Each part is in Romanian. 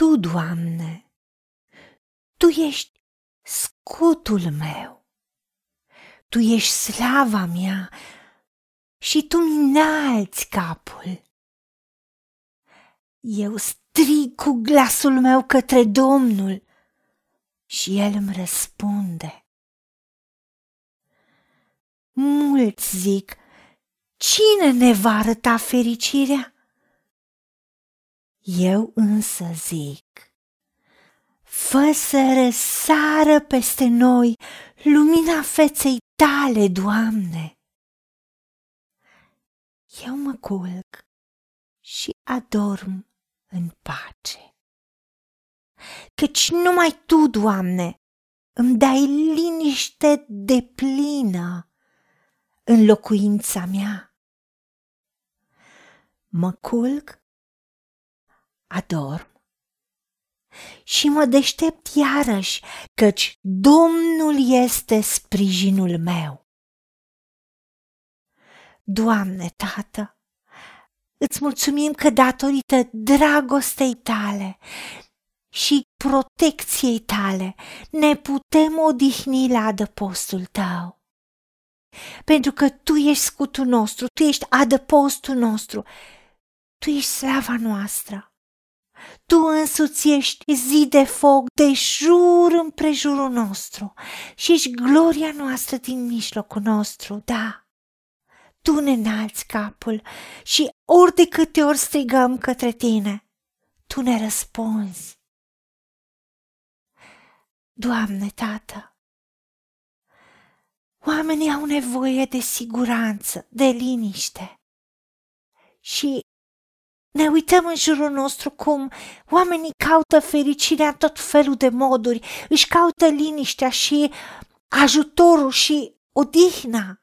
Tu, Doamne, Tu ești scutul meu, Tu ești slava mea și Tu mi înalți capul. Eu strig cu glasul meu către Domnul și El îmi răspunde. Mulți zic, cine ne va arăta fericirea? Eu însă zic, fă să răsară peste noi lumina feței tale, Doamne. Eu mă culc și adorm în pace. Căci numai Tu, Doamne, îmi dai liniște de plină în locuința mea. Mă culc, adorm și mă deștept iarăși, căci Domnul este sprijinul meu. Doamne, Tată, îți mulțumim că datorită dragostei tale și protecției tale ne putem odihni la adăpostul tău. Pentru că tu ești scutul nostru, tu ești adăpostul nostru, tu ești slava noastră. Tu însuți ești zi de foc de jur împrejurul nostru și ești gloria noastră din mijlocul nostru, da. Tu ne înalți capul și ori de câte ori strigăm către tine, tu ne răspunzi. Doamne, Tată, oamenii au nevoie de siguranță, de liniște și ne uităm în jurul nostru cum oamenii caută fericirea în tot felul de moduri, își caută liniștea și ajutorul și odihna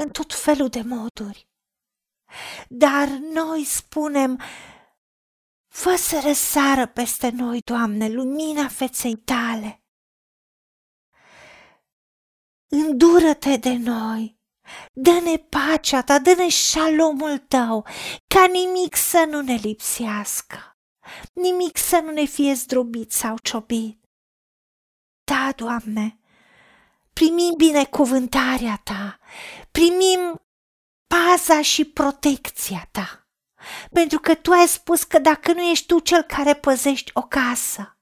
în tot felul de moduri. Dar noi spunem, fă să răsară peste noi, Doamne, lumina feței tale. Îndură-te de noi Dă-ne pacea ta, dă-ne șalomul tău, ca nimic să nu ne lipsească, nimic să nu ne fie zdrobit sau ciobit. Da, Doamne, primim binecuvântarea ta, primim paza și protecția ta, pentru că tu ai spus că dacă nu ești tu cel care păzești o casă,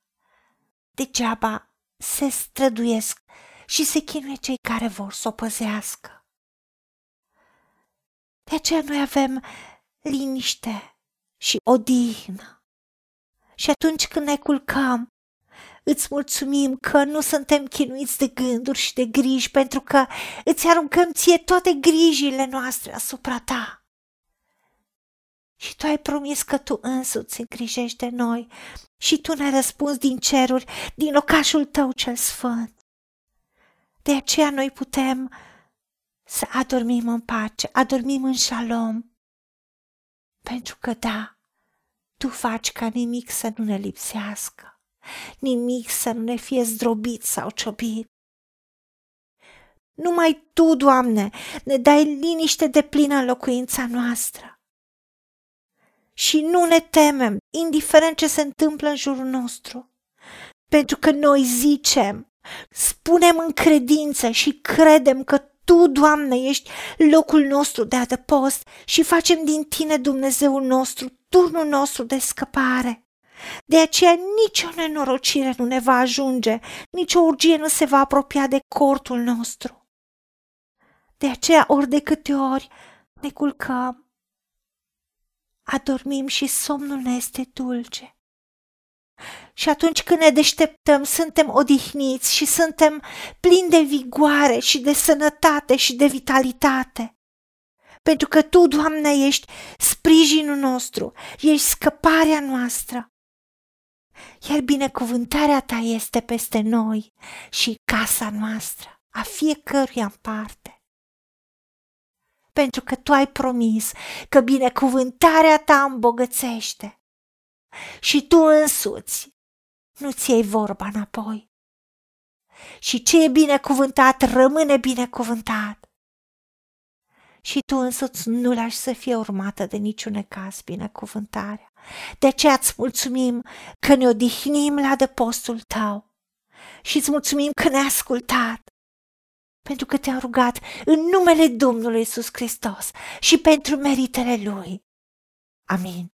degeaba se străduiesc și se chinuie cei care vor să o păzească. De aceea noi avem liniște și odihnă. Și atunci când ne culcăm, îți mulțumim că nu suntem chinuiți de gânduri și de griji, pentru că îți aruncăm ție toate grijile noastre asupra ta. Și tu ai promis că tu însuți îngrijești de noi și tu ne răspunzi din ceruri, din locașul tău cel sfânt. De aceea noi putem să adormim în pace, adormim în șalom. Pentru că da, tu faci ca nimic să nu ne lipsească, nimic să nu ne fie zdrobit sau ciobit. Numai Tu, Doamne, ne dai liniște de plină în locuința noastră. Și nu ne temem, indiferent ce se întâmplă în jurul nostru, pentru că noi zicem, spunem în credință și credem că tu, Doamne, ești locul nostru de adăpost și facem din Tine, Dumnezeul nostru, turnul nostru de scăpare. De aceea nicio nenorocire nu ne va ajunge, nicio urgie nu se va apropia de cortul nostru. De aceea ori de câte ori ne culcăm, adormim și somnul ne este dulce. Și atunci când ne deșteptăm, suntem odihniți și suntem plini de vigoare și de sănătate și de vitalitate. Pentru că Tu, Doamne, ești sprijinul nostru, ești scăparea noastră. Iar binecuvântarea Ta este peste noi și casa noastră, a fiecăruia în parte. Pentru că Tu ai promis că binecuvântarea Ta îmbogățește și tu însuți nu ți iei vorba înapoi. Și ce e binecuvântat rămâne binecuvântat. și tu însuți nu lași să fie urmată de niciun necaz binecuvântarea. De aceea îți mulțumim că ne odihnim la adăpostul tău și îți mulțumim că ne-ai ascultat pentru că te-am rugat în numele Domnului Isus Hristos și pentru meritele Lui. Amin.